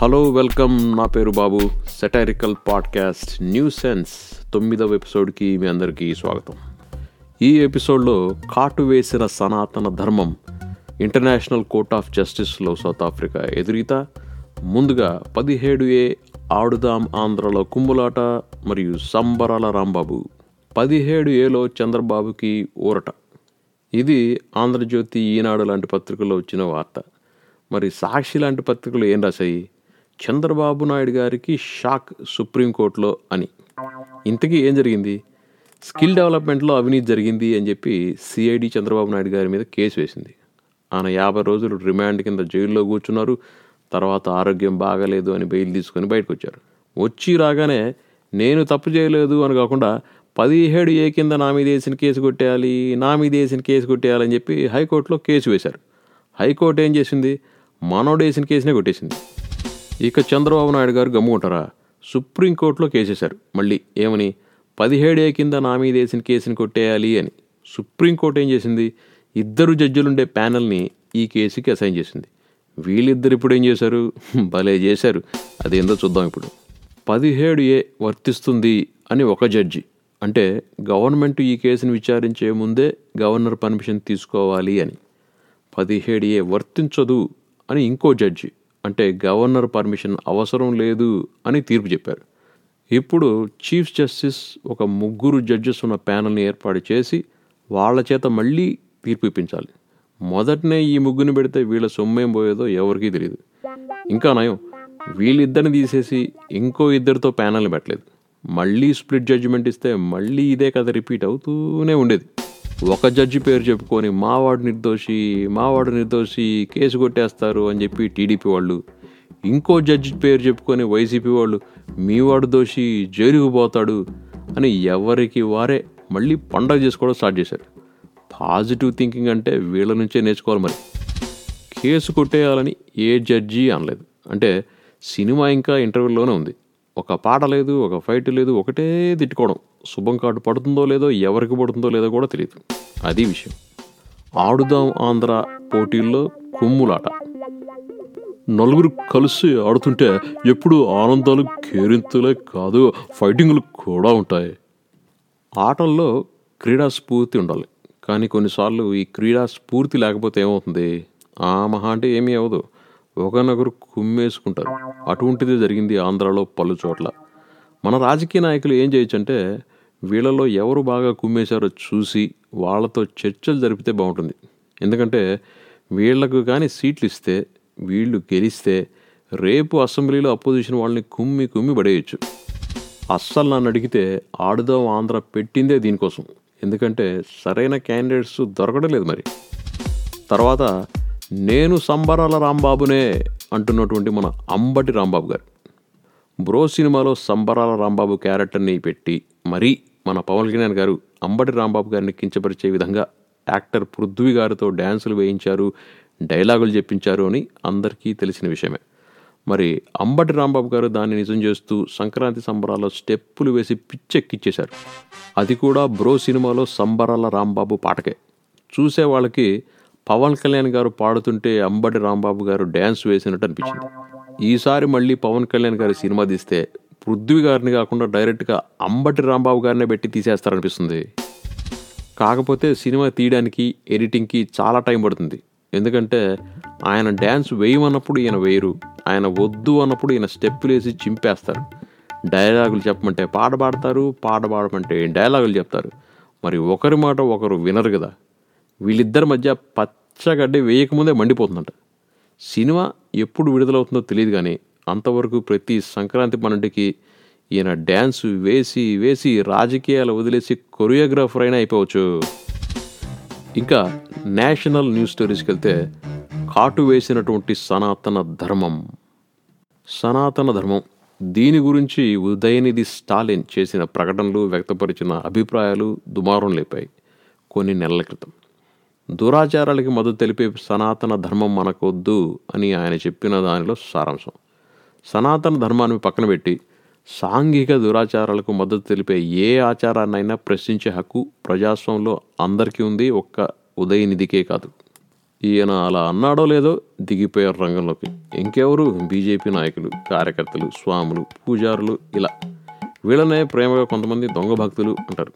Hello welcome. నా పేరు Babu. Satirical podcast new sense తొమ్మిదవ ఎపిసోడ్కి మీ అందరికీ స్వాగతం. ఈ ఎపిసోడ్లో కాటు వేసిన Sanatana Dharma international court of జస్టిస్లో South Africa ఎదురీత ముందుగా పదిహేడు ఏ ఆడుదాం ఆంధ్రలో కుంభులాట మరియు సంబరాల రాంబాబు. పదిహేడు ఏలో చంద్రబాబుకి ఊరట. ఇది ఆంధ్రజ్యోతి ఈనాడు లాంటి పత్రికల్లో వచ్చిన వార్త. మరి సాక్షి లాంటి పత్రికలు ఏం రాశాయి? చంద్రబాబు నాయుడు గారికి షాక్ సుప్రీంకోర్టులో అని. ఇంతకీ ఏం జరిగింది? స్కిల్ డెవలప్మెంట్లో అవినీతి జరిగింది అని చెప్పి సిఐడి చంద్రబాబు నాయుడు గారి మీద కేసు వేసింది. ఆయన యాభై రోజులు రిమాండ్ కింద జైల్లో కూర్చున్నారు. తర్వాత ఆరోగ్యం బాగలేదు అని బెయిల్ తీసుకొని బయటకు వచ్చారు వచ్చి రాగానే నేను తప్పు చేయలేదు అని కాకుండా పదిహేడు ఏ కింద నా మీద వేసిన కేసు కొట్టేయాలి నా మీద వేసిన కేసు కొట్టేయాలని చెప్పి హైకోర్టులో కేసు వేశారు. హైకోర్టు ఏం చేసింది? మనోడు వేసిన కేసునే కొట్టేసింది. ఇక చంద్రబాబు నాయుడు గారు గమ్ముకుంటారా? సుప్రీంకోర్టులో కేసేశారు. మళ్ళీ ఏమని? పదిహేడే కింద నా మీద వేసిన కేసుని కొట్టేయాలి అని. సుప్రీంకోర్టు ఏం చేసింది? ఇద్దరు జడ్జిలుండే ప్యానల్ని ఈ కేసుకి అసైన్ చేసింది. వీళ్ళిద్దరు ఇప్పుడు ఏం చేశారు? భలే చేశారు. అదేందో చూద్దాం ఇప్పుడు. పదిహేడు ఏ వర్తిస్తుంది అని ఒక జడ్జి. అంటే గవర్నమెంట్ ఈ కేసును విచారించే ముందే గవర్నర్ పర్మిషన్ తీసుకోవాలి అని. పదిహేడు ఏ వర్తించదు అని ఇంకో జడ్జి. అంటే గవర్నర్ పర్మిషన్ అవసరం లేదు అని తీర్పు చెప్పారు. ఇప్పుడు చీఫ్ జస్టిస్ ఒక ముగ్గురు జడ్జెస్ ఉన్న ప్యానల్ని ఏర్పాటు చేసి వాళ్ళ చేత మళ్ళీ తీర్పు ఇప్పించాలి. మొదటనే ఈ ముగ్గురిని పెడితే వీళ్ళ సొమ్మేం పోయేదో ఎవరికీ తెలియదు. ఇంకా నయం వీళ్ళిద్దరిని తీసేసి ఇంకో ఇద్దరితో ప్యానల్ని పెట్టలేదు. మళ్ళీ స్ప్లిట్ జడ్జిమెంట్ ఇస్తే మళ్ళీ ఇదే కథ రిపీట్ అవుతూనే ఉండేది. ఒక జడ్జి పేరు చెప్పుకొని మావాడు నిర్దోషి మావాడు నిర్దోషి కేసు కొట్టేస్తారు అని చెప్పి టీడీపీ వాళ్ళు. ఇంకో జడ్జి పేరు చెప్పుకొని వైసీపీ వాళ్ళు మీవాడు దోషి జైలుకు పోతాడు అని ఎవరికి వారే మళ్ళీ పండగ చేసుకోవడం స్టార్ట్ చేశారు. పాజిటివ్ థింకింగ్ అంటే వీళ్ళ నుంచే నేర్చుకోవాలి మరి. కేసు కొట్టేయాలని ఏ జడ్జి అనలేదు. అంటే సినిమా ఇంకా ఇంటర్వ్యూలోనే ఉంది. ఒక పాట లేదు ఒక ఫైట్ లేదు ఒకటే తిట్టుకోవడం. శుభం కార్డు పడుతుందో లేదో ఎవరికి పడుతుందో లేదో కూడా తెలియదు అది విషయం. ఆడుదాం ఆంధ్ర పోటీల్లో కుమ్ములాట. నలుగురు కలిసి ఆడుతుంటే ఎప్పుడు ఆనందాలు కేరింతలే కాదు ఫైటింగ్లు కూడా ఉంటాయి. ఆటల్లో క్రీడా స్ఫూర్తి ఉండాలి. కానీ కొన్నిసార్లు ఈ క్రీడా స్ఫూర్తి లేకపోతే ఏమవుతుంది? ఆ మహా అంటే ఏమీ అవ్వదు. ఒకరినొకరు కుమ్మేసుకుంటారు. అటువంటిది జరిగింది ఆంధ్రాలో పలు చోట్ల. మన రాజకీయ నాయకులు ఏం చేయొచ్చు అంటే వీళ్ళలో ఎవరు బాగా కుమ్మేశారో చూసి వాళ్ళతో చర్చలు జరిపితే బాగుంటుంది. ఎందుకంటే వీళ్ళకు కానీ సీట్లు ఇస్తే వీళ్ళు గెలిస్తే రేపు అసెంబ్లీలో అపోజిషన్ వాళ్ళని కుమ్మి కుమ్మి పడేయచ్చు. అస్సలు నన్ను అడిగితే ఆడుదాం ఆంధ్ర పెట్టిందే దీనికోసం. ఎందుకంటే సరైన క్యాండిడేట్స్ దొరకడం లేదు మరి. తర్వాత నేను సంబరాల రాంబాబునే అంటున్నటువంటి మన అంబటి రాంబాబు గారు. బ్రో సినిమాలో సంబరాల రాంబాబు క్యారెక్టర్ని పెట్టి మరీ మన పవన్ కళ్యాణ్ గారు అంబటి రాంబాబు గారిని కించపరిచే విధంగా యాక్టర్ పృథ్వీ గారితో డ్యాన్సులు వేయించారు డైలాగులు చెప్పించారు అని అందరికీ తెలిసిన విషయమే. మరి అంబటి రాంబాబు గారు దాన్ని నిజం చేస్తూ సంక్రాంతి సంబరాల్లో స్టెప్పులు వేసి పిచ్చెక్కిచ్చేశారు. అది కూడా బ్రో సినిమాలో సంబరాల రాంబాబు పాటకే. చూసే వాళ్ళకి పవన్ కళ్యాణ్ గారు పాడుతుంటే అంబటి రాంబాబు గారు డ్యాన్స్ వేసినట్టు అనిపించింది. ఈసారి మళ్ళీ పవన్ కళ్యాణ్ గారి సినిమా తీస్తే పృథ్వీ గారిని కాకుండా డైరెక్ట్గా అంబటి రాంబాబు గారినే పెట్టి తీసేస్తారనిపిస్తుంది. కాకపోతే సినిమా తీయడానికి ఎడిటింగ్కి చాలా టైం పడుతుంది. ఎందుకంటే ఆయన డ్యాన్స్ వేయమన్నప్పుడు ఈయన వేయరు ఆయన వద్దు అన్నప్పుడు ఈయన స్టెప్పులు వేసి చింపేస్తారు. డైలాగులు చెప్పమంటే పాట పాడతారు పాట పాడమంటే డైలాగులు చెప్తారు. మరి ఒకరి మాట ఒకరు వినరు కదా. వీళ్ళిద్దరి మధ్య పచ్చగడ్డి వేయకముందే మండిపోతుందంట. సినిమా ఎప్పుడు విడుదలవుతుందో తెలియదు కానీ అంతవరకు ప్రతి సంక్రాంతి పండుగకి ఈయన డ్యాన్స్ వేసి వేసి రాజకీయాలు వదిలేసి కొరియోగ్రాఫర్ అయినా అయిపోవచ్చు. ఇంకా నేషనల్ న్యూస్ స్టోరీస్కి వెళ్తే కాటు వేసినటువంటి సనాతన ధర్మం. సనాతన ధర్మం. దీని గురించి ఉదయనిధి స్టాలిన్ చేసిన ప్రకటనలు వ్యక్తపరిచిన అభిప్రాయాలు దుమారం లేపాయి. కొన్ని నెలల క్రితం. దురాచారాలకి మద్దతు తెలిపే సనాతన ధర్మం మనకొద్దు అని ఆయన చెప్పిన దానిలో సారాంశం. సనాతన ధర్మాన్ని పక్కన పెట్టి సాంఘిక దురాచారాలకు మద్దతు తెలిపే ఏ ఆచారాన్నైనా ప్రశ్నించే హక్కు ప్రజాస్వామ్యంలో అందరికీ ఉంది ఒక్క ఉదయనిధికే కాదు. ఈయన అలా అన్నాడో లేదో దిగిపోయారు రంగంలోకి. ఇంకెవరు? బీజేపీ నాయకులు కార్యకర్తలు స్వాములు పూజారులు ఇలా. వీళ్ళనే ప్రేమగా కొంతమంది దొంగ భక్తులు అంటారు.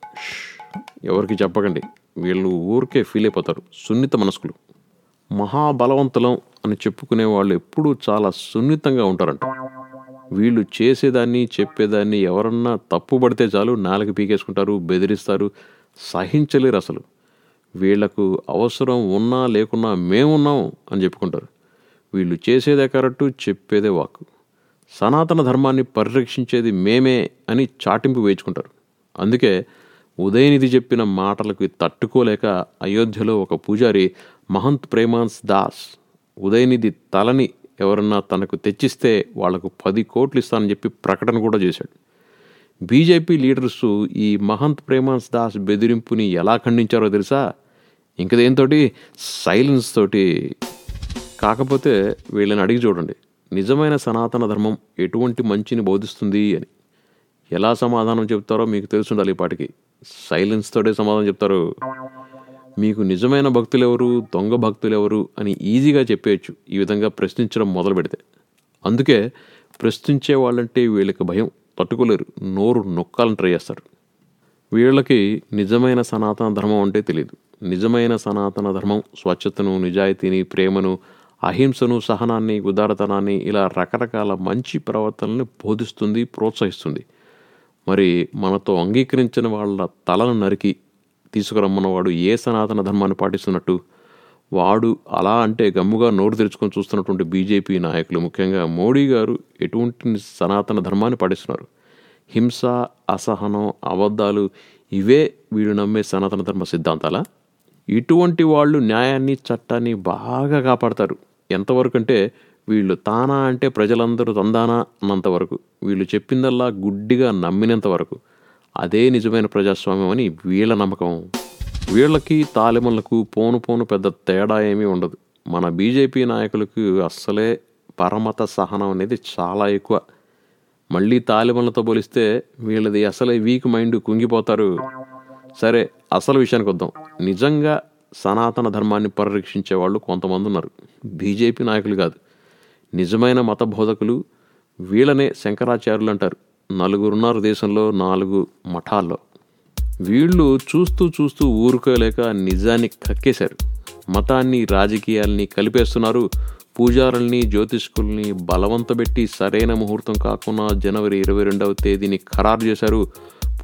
ఎవరికి చెప్పకండి. వీళ్ళు ఊరికే ఫీల్ అయిపోతారు. సున్నిత మనస్కులు. మహాబలవంతులం అని చెప్పుకునే వాళ్ళు ఎప్పుడూ చాలా సున్నితంగా ఉంటారంట. వీళ్ళు చేసేదాన్ని చెప్పేదాన్ని ఎవరన్నా తప్పు పడితే చాలు నాలుగు పీకేసుకుంటారు బెదిరిస్తారు సహించలేరు అసలు. వీళ్ళకు అవసరం ఉన్నా లేకున్నా మేమున్నాం అని చెప్పుకుంటారు. వీళ్ళు చేసేదే కరెక్టు చెప్పేదే వాక్కు. సనాతన ధర్మాన్ని పరిరక్షించేది మేమే అని చాటింపు వేయించుకుంటారు. అందుకే ఉదయనిధి చెప్పిన మాటలకు తట్టుకోలేక అయోధ్యలో ఒక పూజారి మహంత్ ప్రేమాన్స్ దాస్ ఉదయనిధి తలని ఎవరన్నా తనకు తెచ్చిస్తే వాళ్ళకు పది కోట్లు ఇస్తానని చెప్పి ప్రకటన కూడా చేశాడు. బీజేపీ లీడర్స్ ఈ మహంత్ ప్రేమాన్స్ దాస్ బెదిరింపుని ఎలా ఖండించారో తెలుసా? ఇంక దేంతోటి సైలెన్స్ తోటి. కాకపోతే వీళ్ళని అడిగి చూడండి. నిజమైన సనాతన ధర్మం ఎటువంటి మంచిని బోధిస్తుంది అని. ఎలా సమాధానం చెప్తారో మీకు తెలుసుండాలి ఈ పాటికి. సైలెన్స్ తోటే సమాధానం చెప్తారు. మీకు నిజమైన భక్తులు ఎవరు దొంగ భక్తులు ఎవరు అని ఈజీగా చెప్పేయచ్చు. ఈ విధంగా ప్రశ్నించడం మొదలు పెడితే. అందుకే ప్రశ్నించే వాళ్ళంటే వీళ్ళకి భయం. తట్టుకోలేరు. నోరు నొక్కాలని ట్రై చేస్తారు. వీళ్ళకి నిజమైన సనాతన ధర్మం అంటే తెలియదు నిజమైన సనాతన ధర్మం స్వచ్ఛతను నిజాయితీని ప్రేమను అహింసను సహనాన్ని ఉదారతనాన్ని ఇలా రకరకాల మంచి ప్రవర్తనల్ని బోధిస్తుంది ప్రోత్సహిస్తుంది. మరి మనతో అంగీకరించిన వాళ్ళ తలను నరికి తీసుకురమ్మన్నవాడు ఏ సనాతన ధర్మాన్ని పాటిస్తున్నట్టు? వాడు అలా అంటే గమ్ముగా నోరు తెరుచుకొని చూస్తున్నటువంటి బీజేపీ నాయకులు ముఖ్యంగా మోడీ గారు ఎటువంటి సనాతన ధర్మాన్ని పాటిస్తున్నారు? హింస అసహనం అబద్ధాలు ఇవే వీడు నమ్మే సనాతన ధర్మ సిద్ధాంతాలా? ఇటువంటి వాళ్ళు న్యాయాన్ని చట్టాన్ని బాగా కాపాడతారు. ఎంతవరకు అంటే వీళ్ళు తానా అంటే ప్రజలందరూ తందానా అన్నంత వరకు. వీళ్ళు చెప్పిందల్లా గుడ్డిగా నమ్మినంత వరకు. అదే నిజమైన ప్రజాస్వామ్యం అని వీళ్ళ నమ్మకం. వీళ్ళకి తాలిమన్లకు పోను పోను పెద్ద తేడా ఏమీ ఉండదు. మన బీజేపీ నాయకులకు అస్సలే పరమత సహనం అనేది చాలా ఎక్కువ. మళ్ళీ తాలిబన్లతో పోలిస్తే వీళ్ళది అసలే వీక్ మైండ్ కుంగిపోతారు. సరే అసలు విషయానికి వద్దాం. నిజంగా సనాతన ధర్మాన్ని పరిరక్షించే వాళ్ళు కొంతమంది ఉన్నారు. బీజేపీ నాయకులు కాదు. నిజమైన మత బోధకులు వీళ్ళనే శంకరాచార్యులు అంటారు నలుగురున్నారు దేశంలో నాలుగు మఠాల్లో. వీళ్ళు చూస్తూ చూస్తూ ఊరుకోలేక నిజాన్ని కక్కేశారు. మతాన్ని రాజకీయాల్ని కలిపేస్తున్నారు. పూజారుల్ని జ్యోతిష్కుల్ని బలవంతబెట్టి సరైన ముహూర్తం కాకుండా జనవరి ఇరవై రెండవ తేదీని ఖరారు చేశారు.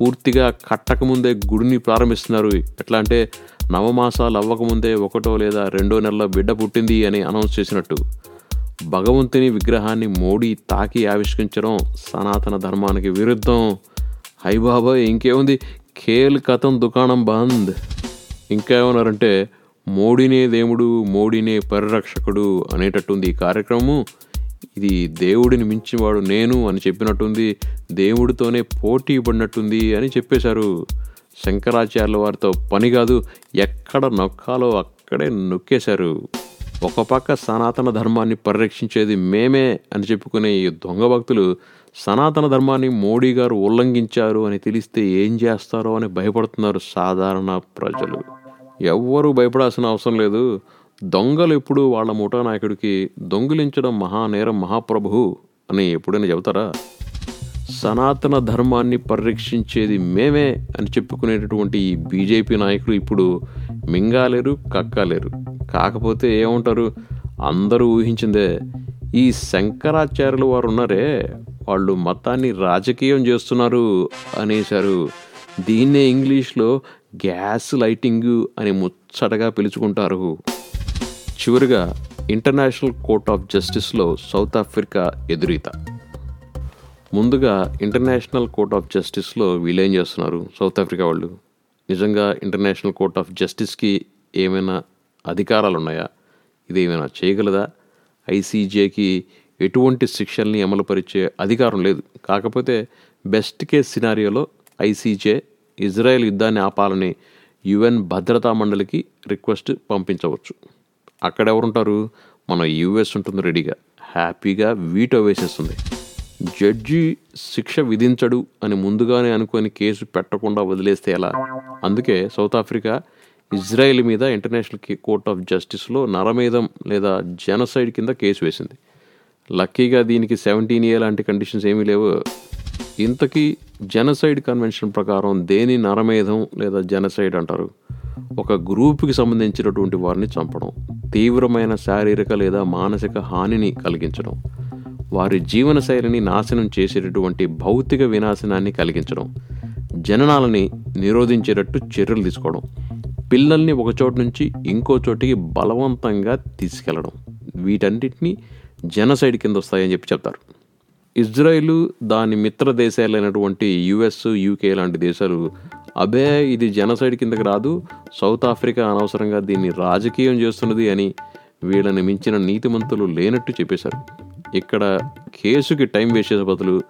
పూర్తిగా కట్టకముందే గుడిని ప్రారంభిస్తున్నారు. ఎట్లా అంటే నవమాసాలు అవ్వకముందే ఒకటో లేదా రెండో నెలలో బిడ్డ పుట్టింది అని అనౌన్స్ చేసినట్టు. భగవంతుని విగ్రహాన్ని మోడీ తాకి ఆవిష్కరించడం సనాతన ధర్మానికి విరుద్ధం. హై బాబాయ్ ఇంకేముంది? ఖేల్ కథం దుకాణం బంద్. ఇంకా ఏమన్నారంటే మోడీనే దేవుడు మోడీనే పరిరక్షకుడు అనేటట్టుంది ఈ కార్యక్రమం ఇది దేవుడిని మించినవాడు నేను అని చెప్పినట్టుంది దేవుడితోనే పోటీ పడినట్టుంది అని చెప్పేశారు. శంకరాచార్యుల వారితో పని కాదు ఎక్కడ నొక్కాలో అక్కడే నొక్కేశారు. ఒక పక్క సనాతన ధర్మాన్ని పరిరక్షించేది మేమే అని చెప్పుకునే ఈ దొంగ భక్తులు సనాతన ధర్మాన్ని మోడీ గారు ఉల్లంఘించారు అని తెలిస్తే ఏం చేస్తారో అని భయపడుతున్నారు సాధారణ ప్రజలు. ఎవ్వరూ భయపడాల్సిన అవసరం లేదు. దొంగలు ఎప్పుడు వాళ్ళ ముఠా నాయకుడికి దొంగిలించడం మహానేరం మహాప్రభు అని ఎప్పుడైనా చెబుతారా? సనాతన ధర్మాన్ని పరిరక్షించేది మేమే అని చెప్పుకునేటటువంటి ఈ బీజేపీ నాయకులు ఇప్పుడు మింగాలేరు కక్కాలేరు. కాకపోతే ఏముంటారు? అందరూ ఊహించిందే ఈ శంకరాచార్యులు వారు ఉన్నారే వాళ్ళు మతాన్ని రాజకీయం చేస్తున్నారు అనేశారు. దీన్నే ఇంగ్లీష్లో గ్యాస్ లైటింగ్ అని ముచ్చటగా పిలుచుకుంటారు. చివరిగా ఇంటర్నేషనల్ కోర్ట్ ఆఫ్ జస్టిస్లో సౌత్ ఆఫ్రికా ఎదురీత. ముందుగా ఇంటర్నేషనల్ కోర్ట్ ఆఫ్ జస్టిస్లో వీళ్ళేం చేస్తున్నారు? సౌత్ ఆఫ్రికా వాళ్ళు. నిజంగా ఇంటర్నేషనల్ కోర్ట్ ఆఫ్ జస్టిస్కి ఏమైనా అధికారాలు ఉన్నాయా ఇది ఏమైనా చేయగలదా? ఐసీజేకి ఎటువంటి శిక్షల్ని అమలుపరిచే అధికారం లేదు. కాకపోతే బెస్ట్ కేస్ సినారియోలో ఐసీజే ఇజ్రాయెల్ యుద్ధాన్ని ఆపాలని యుఎన్ భద్రతా మండలికి రిక్వెస్ట్ పంపించవచ్చు. అక్కడ ఎవరుంటారు? మన యుఎస్ ఉంటుంది రెడీగా. హ్యాపీగా వీటో వేసేస్తుంది. జడ్జి శిక్ష విధించడు అని ముందుగానే అనుకొని కేసు పెట్టకుండా వదిలేస్తే ఎలా? అందుకే సౌత్ ఆఫ్రికా ఇజ్రాయెల్ మీద ఇంటర్నేషనల్ కోర్ట్ ఆఫ్ జస్టిస్లో నరమేధం లేదా జెనసైడ్ కింద కేసు వేసింది. లక్కీగా దీనికి సెవెంటీన్ ఇయర్ లాంటి కండిషన్స్ ఏమీ లేవు. ఇంతకీ జెనసైడ్ కన్వెన్షన్ ప్రకారం దేని నరమేధం లేదా జెనసైడ్ అంటారు? ఒక గ్రూప్కి సంబంధించినటువంటి వారిని చంపడం తీవ్రమైన శారీరక లేదా మానసిక హానిని కలిగించడం. వారి జీవన శైలిని నాశనం చేసేటటువంటి భౌతిక వినాశనాన్ని కలిగించడం జననాలని నిరోధించేటట్టు చర్యలు తీసుకోవడం పిల్లల్ని ఒక చోటు నుంచి ఇంకో చోటికి బలవంతంగా తీసుకెళ్ళడం వీటన్నిటిని జనసైడ్ కింద వస్తాయని చెప్పి చెప్తారు. ఇజ్రాయిల్ దాని మిత్ర దేశాలైనటువంటి యుఎస్ యూకే లాంటి దేశాలు అబే ఇది జనసైడ్ కిందకి రాదు సౌత్ ఆఫ్రికా అనవసరంగా దీన్ని రాజకీయం చేస్తున్నది అని వీళ్ళని మించిన నీతిమంతులు లేనట్టు చెప్పేశారు. ఇక్కడ కేసుకి టైం వేస్ట్ చేసే బదులు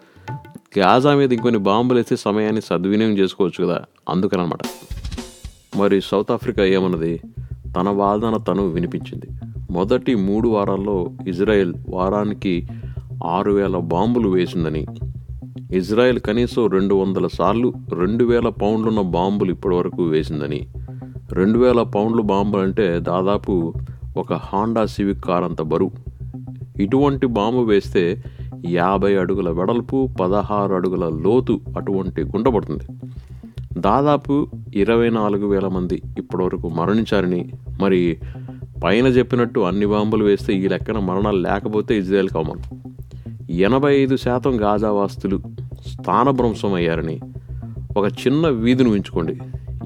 గాజా మీద ఇంకొన్ని బాంబులు వేస్తే సమయాన్ని సద్వినియోగం చేసుకోవచ్చు కదా అందుకనమాట. మరి సౌత్ ఆఫ్రికా ఏమన్నది? తన వాదన తను వినిపించింది. మొదటి మూడు వారాల్లో ఇజ్రాయెల్ వారానికి ఆరు వేల బాంబులు వేసిందని. ఇజ్రాయెల్ కనీసం రెండు వందల సార్లు రెండు వేల పౌండ్లున్న బాంబులు ఇప్పటివరకు వేసిందని. రెండు వేల పౌండ్లు బాంబులు అంటే దాదాపు ఒక హాండా సివిక్ కార్ అంత బరువు. ఇటువంటి బాంబు వేస్తే యాభై అడుగుల వెడల్పు పదహారు అడుగుల లోతు అటువంటి గుంట పడుతుంది. దాదాపు ఇరవై నాలుగు వేల మంది ఇప్పటివరకు మరణించారని మరి పైన చెప్పినట్టు అన్ని బాంబులు వేస్తే ఈ లెక్కన మరణాలు లేకపోతే ఇజ్రాయెల్ అవమానం ఎనభై ఐదు శాతం గాజావాస్తులు స్థానభ్రంశం అయ్యారని ఒక చిన్న వీధిని ఉంచుకోండి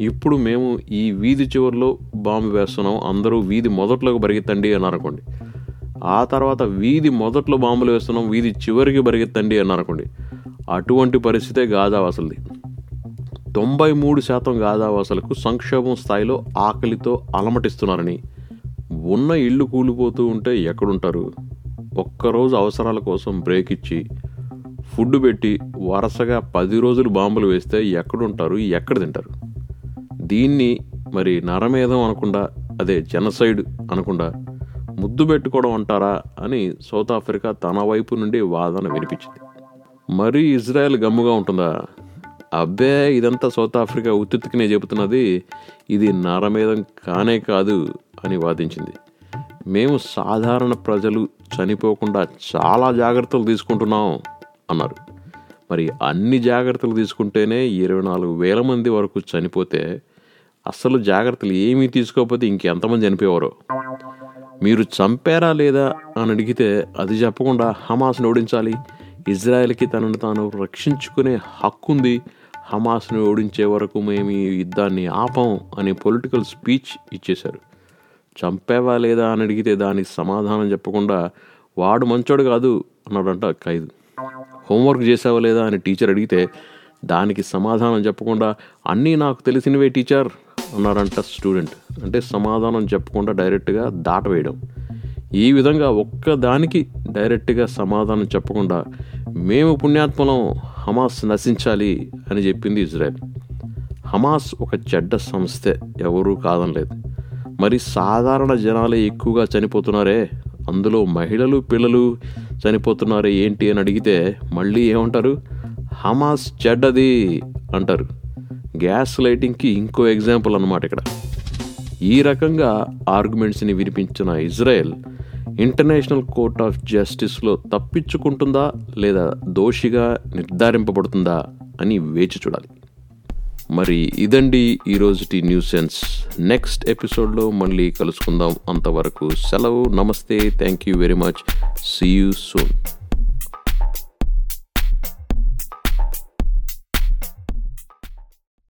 ఇప్పుడు మేము ఈ వీధి చివరిలో బాంబు వేస్తున్నాం అందరూ వీధి మొదట్లోకి పరిగెత్తండి అని అనుకోండి. ఆ తర్వాత వీధి మొదట్లో బాంబులు వేస్తున్నాం వీధి చివరికి పరిగెత్తండి అన్నారనుకోండి. అటువంటి పరిస్థితే గాజావాసులది తొంభై మూడు శాతం గాజావాసులకు సంక్షోభం స్థాయిలో ఆకలితో అలమటిస్తున్నారని. ఉన్న ఇళ్ళు కూలిపోతూ ఉంటే ఎక్కడుంటారు? ఒక్కరోజు అవసరాల కోసం బ్రేక్ ఇచ్చి ఫుడ్ పెట్టి వరుసగా పది రోజులు బాంబులు వేస్తే ఎక్కడుంటారు ఎక్కడ తింటారు? దీన్ని మరి నరమేధం అనకుండా అదే జనసైడ్ అనకుండా ముద్దు పెట్టుకోవడం అంటారా అని సౌత్ ఆఫ్రికా తన వైపు నుండి వాదన వినిపించింది. మరీ ఇజ్రాయెల్ గమ్ముగా ఉంటుందా? అబ్బే ఇదంతా సౌత్ ఆఫ్రికా ఉత్తుత్తికినే చెబుతున్నది. ఇది నరమేధం కానే కాదు అని వాదించింది. మేము సాధారణ ప్రజలు చనిపోకుండా చాలా జాగ్రత్తలు తీసుకుంటున్నాం అన్నారు. మరి అన్ని జాగ్రత్తలు తీసుకుంటేనే ఇరవై నాలుగు వేల మంది వరకు చనిపోతే అసలు జాగ్రత్తలు ఏమీ తీసుకోకపోతే ఇంకెంతమంది చనిపోయేవారో? మీరు చంపారా లేదా అని అడిగితే అది చెప్పకుండా హమాస్ను ఓడించాలి. ఇజ్రాయెల్కి తనను తాను రక్షించుకునే హక్కుంది హమాస్ను ఓడించే వరకు మేము ఈ యుద్ధాన్ని ఆపం అనే పొలిటికల్ స్పీచ్ ఇచ్చేశారు. చంపేవా లేదా అని అడిగితే దానికి సమాధానం చెప్పకుండా వాడు మంచోడు కాదు అన్నాడంట ఖైదు. హోంవర్క్ చేసావా లేదా అని టీచర్ అడిగితే దానికి సమాధానం చెప్పకుండా అన్నీ నాకు తెలిసినవే టీచర్ అన్నాడంట స్టూడెంట్. అంటే సమాధానం చెప్పకుండా డైరెక్ట్గా దాటవేయడం. ఈ విధంగా ఒక్కదానికి డైరెక్ట్గా సమాధానం చెప్పకుండా మేము పుణ్యాత్మలం హమాస్ నశించాలి అని చెప్పింది ఇజ్రాయెల్. హమాస్ ఒక చెడ్డ సంస్థే ఎవరూ కాదనలేదు. మరి సాధారణ జనాలే ఎక్కువగా చనిపోతున్నారే? అందులో మహిళలు పిల్లలు చనిపోతున్నారే ఏంటి అని అడిగితే మళ్ళీ ఏమంటారు? హమాస్ చెడ్డది అంటారు. గ్యాస్ లైటింగ్కి ఇంకో ఎగ్జాంపుల్ అనమాట ఇక్కడ. ఈ రకంగా ఆర్గ్యుమెంట్స్ని వినిపించిన ఇజ్రాయెల్ ఇంటర్నేషనల్ కోర్ట్ ఆఫ్ జస్టిస్లో తప్పించుకుంటుందా లేదా దోషిగా నిర్ధారింపబడుతుందా అని వేచి చూడాలి. మరి ఇదండి ఈరోజుటి న్యూస్ సెన్స్. నెక్స్ట్ ఎపిసోడ్లో మళ్ళీ కలుసుకుందాం. అంతవరకు సెలవు. నమస్తే. Thank you very much. See you soon.